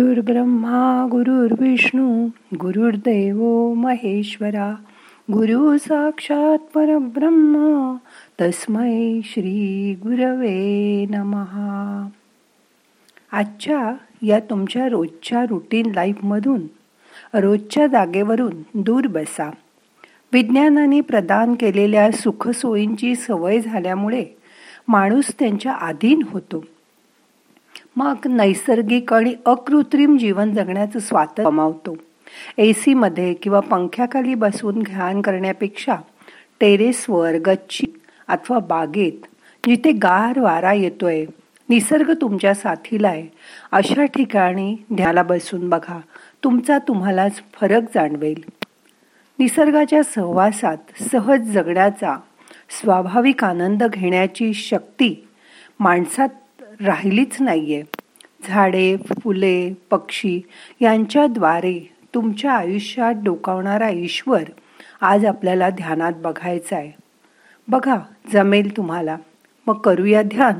ब्रह्मा गुरुर्विष्णू गुरुर्देव महेश्वरा गुरु साक्षात परब्रह्म तस्मै श्री गुरवे नमहा आजच्या या तुमच्या रोजच्या रुटीन लाईफमधून रोजच्या जागेवरून दूर बसा. विज्ञानाने प्रदान केलेल्या सुखसोयींची सवय झाल्यामुळे माणूस त्यांच्या अधीन होतो. मग नैसर्गिक आणि अकृत्रिम जीवन जगण्याचं स्वातंत्र्य कमावतो ए सीमध्ये किंवा पंख्याखाली बसून ध्यान करण्यापेक्षा टेरेसवर गच्ची अथवा बागेत जिथे गार वारा येतोय निसर्ग तुमच्या साथीला आहे अशा ठिकाणी ध्याला बसून बघा. तुमचा तुम्हालाच फरक जाणवेल. निसर्गाच्या सहवासात सहज जगण्याचा स्वाभाविक आनंद घेण्याची शक्ती माणसात राहिलीच नाहीये. झाडे फुले पक्षी यांच्याद्वारे तुमच्या आयुष्यात डोकावणारा ईश्वर आज आपल्याला ध्यानात बघायचा आहे बघा जमेल तुम्हाला. मग करूया ध्यान.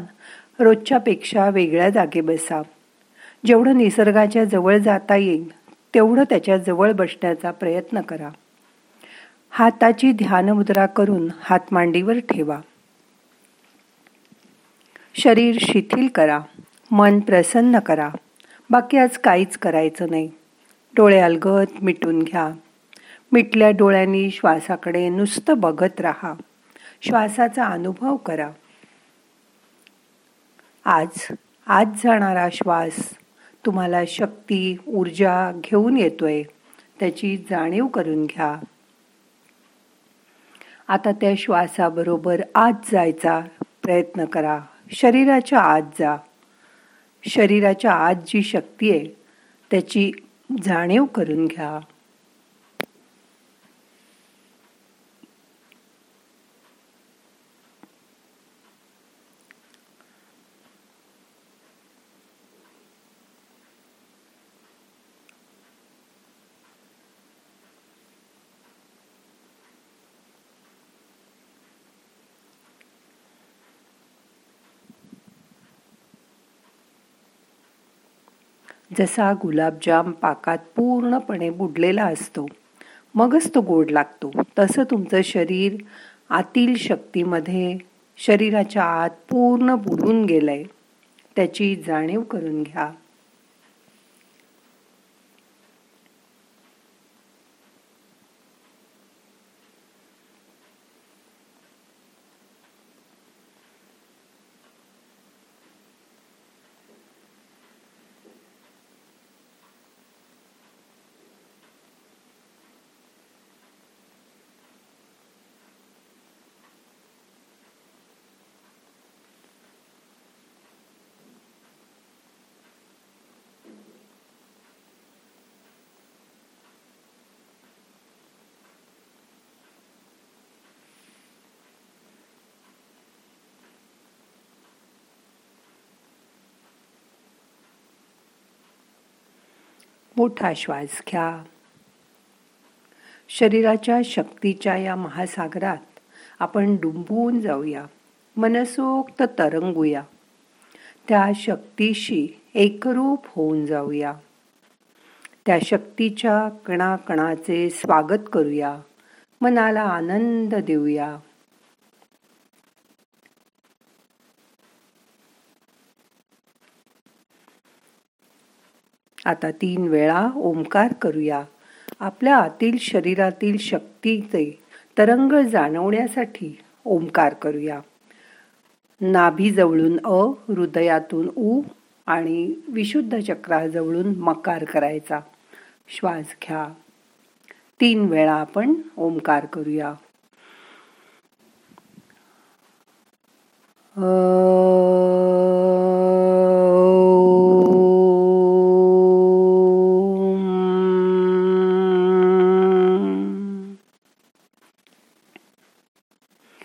रोजच्यापेक्षा वेगळ्या जागे बसा. जेवढं निसर्गाच्या जवळ जाता येईल तेवढं त्याच्याजवळ बसण्याचा प्रयत्न करा. हाताची ध्यानमुद्रा करून हात मांडीवर ठेवा. शरीर शिथिल करा मन प्रसन्न करा. बाकी आज काहीच करायचं नाही. डोळे अलगत मिटून घ्या. मिटल्या डोळ्यांनी श्वासाकडे नुसतं बघत राहा. श्वासाचा अनुभव करा. आज आज जाणारा श्वास तुम्हाला शक्ती ऊर्जा घेऊन येतोय. त्याची जाणीव करून घ्या. आता त्या श्वासाबरोबर आज जायचा प्रयत्न करा. शरीराच्या आत जा. शरीराच्या आत जी शक्ती आहे त्याची जाणीव करून घ्या. जसा गुलाबजाम पाकात पूर्णपणे बुडलेला असतो मगच तो गोड लागतो. तसं तुमचं शरीर आतील शक्तीमध्ये शरीराच्या आत पूर्ण बुडून गेलंय. त्याची जाणीव करून घ्या. मोठा श्वास घ्या. शरीराच्या शक्तीच्या या महासागरात आपण डुंबून जाऊया. मनसोक्त तरंगूया. त्या शक्तीशी एकरूप होऊन जाऊया. त्या शक्तीच्या कणाकणाचे स्वागत करूया. मनाला आनंद देऊया. आता तीन वेळा ओंकार करूया. आपल्या आतील शरीरातील शक्तीचे तरंग जाणवण्यासाठी ओंकार करूया. नाभीजवळून अ हृदयातून उ आणि विशुद्ध चक्राजवळून मकार करायचा. श्वास घ्या. तीन वेळा आपण ओंकार करूया.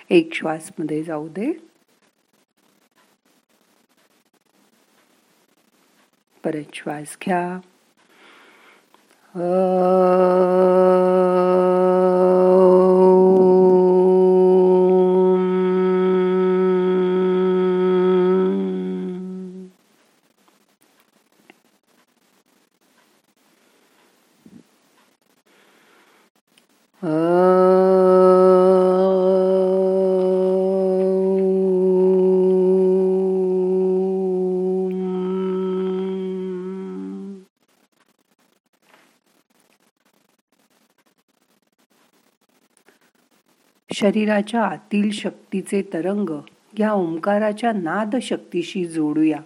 एक श्वासमध्ये जाऊ दे. परत श्वास घ्या. शरीराच्या आतील शक्तीचे तरंग या ओंकाराच्या नाद शक्तीशी जोडूया.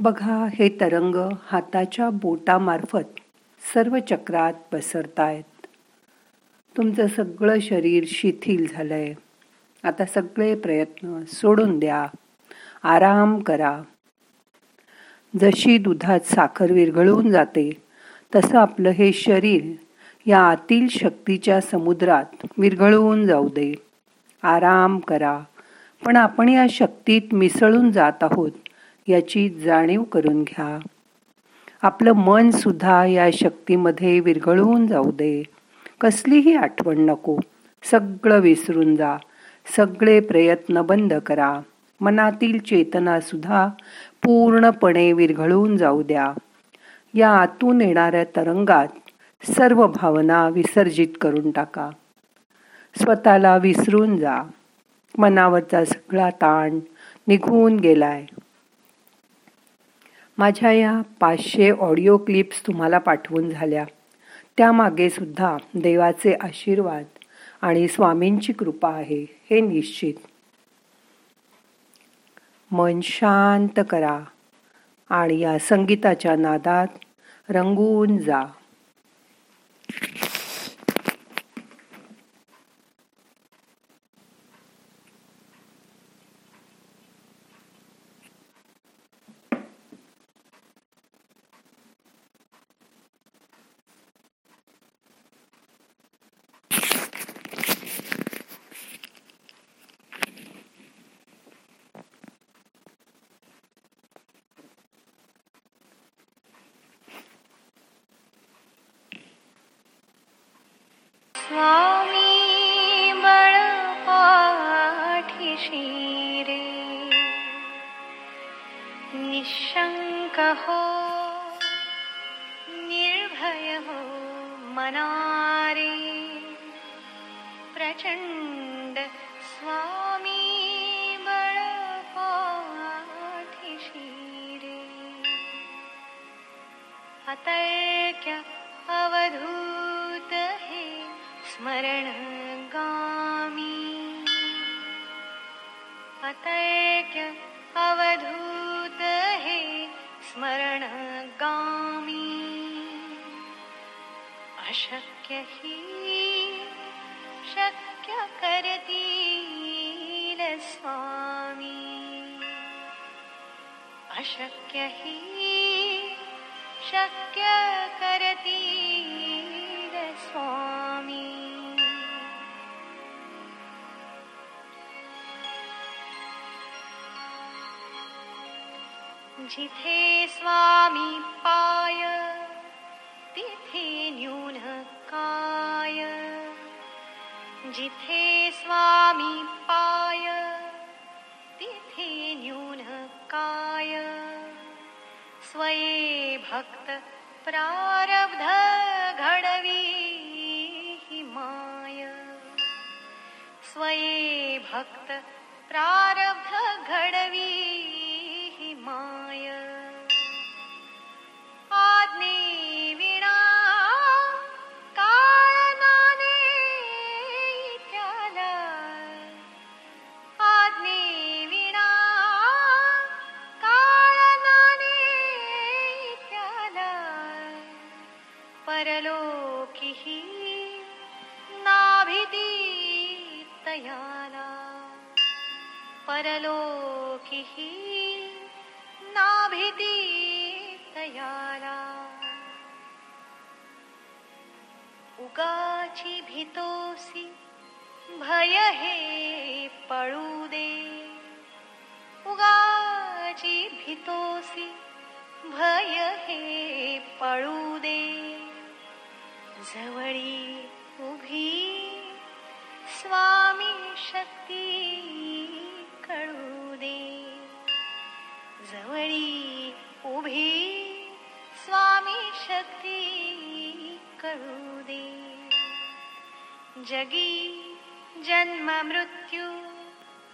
बघा हे तरंग हाताच्या बोटामार्फत सर्व चक्रात पसरतायत. तुमचं सगळं शरीर शिथिल झालंय. आता सगळे प्रयत्न सोडून द्या. आराम करा. जशी दुधात साखर विरघळून जाते तसं आपलं हे शरीर या आतील शक्तीच्या समुद्रात विरघळवून जाऊ दे. आराम करा. पण आपण या शक्तीत मिसळून जात आहोत याची जाणीव करून घ्या. आपलं मन सुद्धा या शक्तीमध्ये विरघळून जाऊ दे. कसलीही आठवण नको. सगळं विसरून जा. सगळे प्रयत्न बंद करा. मनातील चेतना सुद्धा पूर्णपणे विरघळून जाऊ द्या. या आतून येणाऱ्या तरंगात सर्व भावना विसर्जित करून टाका. स्वतःला विसरून जा. मनावरचा सगळा ताण निघून गेलाय. माझ्या या पाचशे ऑडिओ क्लिप्स तुम्हाला पाठवून झाल्या. त्यामागे सुद्धा देवाचे आशीर्वाद आणि स्वामींची कृपा आहे हे निश्चित. मन शांत करा आणि या संगीताच्या नादात रंगून जा. स्वामी मणपाठिषीरे निशङ्कः निर्भय मना रे प्रचण्ड स्वामी मृपाठिशीरे अतक्य अवधू स्मरण गामी अतैक्य अवधूत हे स्मरण गामी अशक्य हि शक्य करतील स्वामी। अशक्य हि शक्य करतील स्वामी। जिथे स्वामी पाय तिथे न्यून काय जिथे स्वामी पाय तिथे न्यून काय स्वये भक्त प्रारब्ध घडवी माय। स्वये भक्त प्रारब्ध घडवी ी भय हे पळुदे उगाचिभितोऽसि भय हे पळुदे जवळी उभी स्वामी शक्ति जवळी जगी जन्म मृत्यू,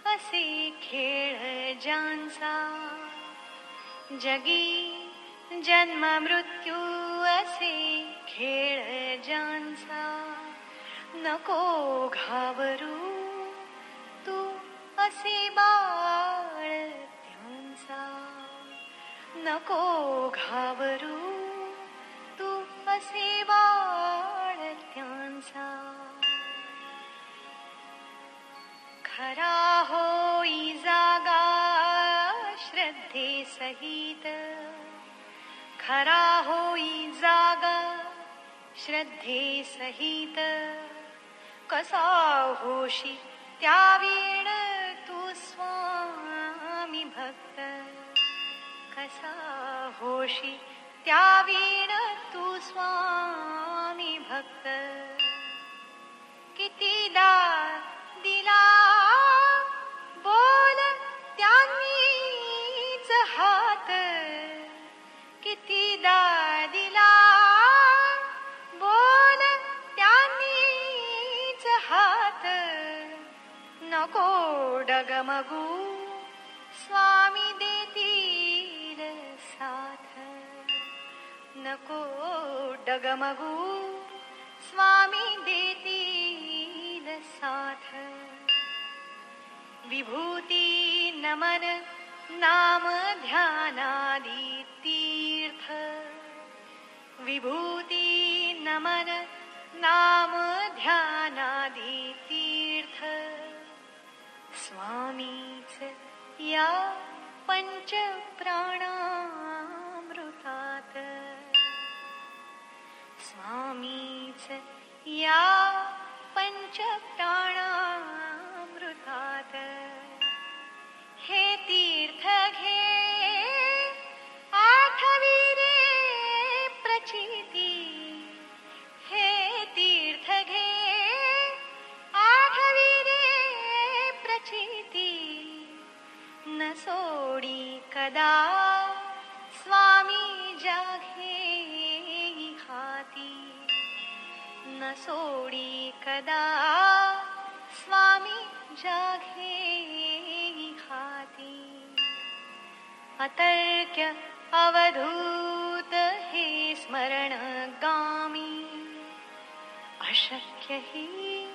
असे खेळ ज्यांचा जगी जन्म मृत्यू, असे खेळ ज्यांचा नको घाबरू, तू असे बाळ त्यांचा नको घाबरू, तू असे बाळ खरा होई जागा श्रद्धे सहित। खरा होई जागा श्रद्धे सहित। कसा होशी त्या वेळ तू स्वामी भक्त। कसा होशी त्या वेळ तू स्वामी भक्त। कितीदा डगमगू स्वामी देतील साथ। नको डगमगू स्वामी विभूती नमन नाम ध्यानादी तीर्थ। विभूती नमन नाम तीर्थ स्वामीच या पञ्चप्राणामृतात्। स्वामी च या पञ्चप्राणा सोडी कदा? स्वामी जाघे हाती। अतर्क्य अवधूत हे स्मरण गामी अशक्य हि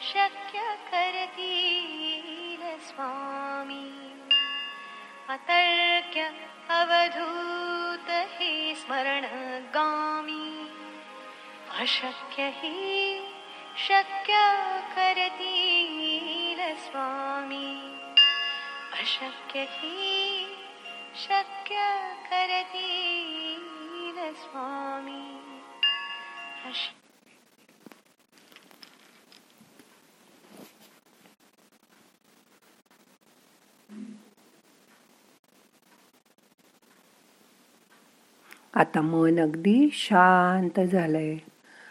शक्य करतील स्वामी। अतर्क्य अवधूत हे स्मरण अशक्य हि शक्य करतील स्वामी. अशक्य ही शक्य करतील स्वामी. अश- आता मन अगदी शांत झालंय.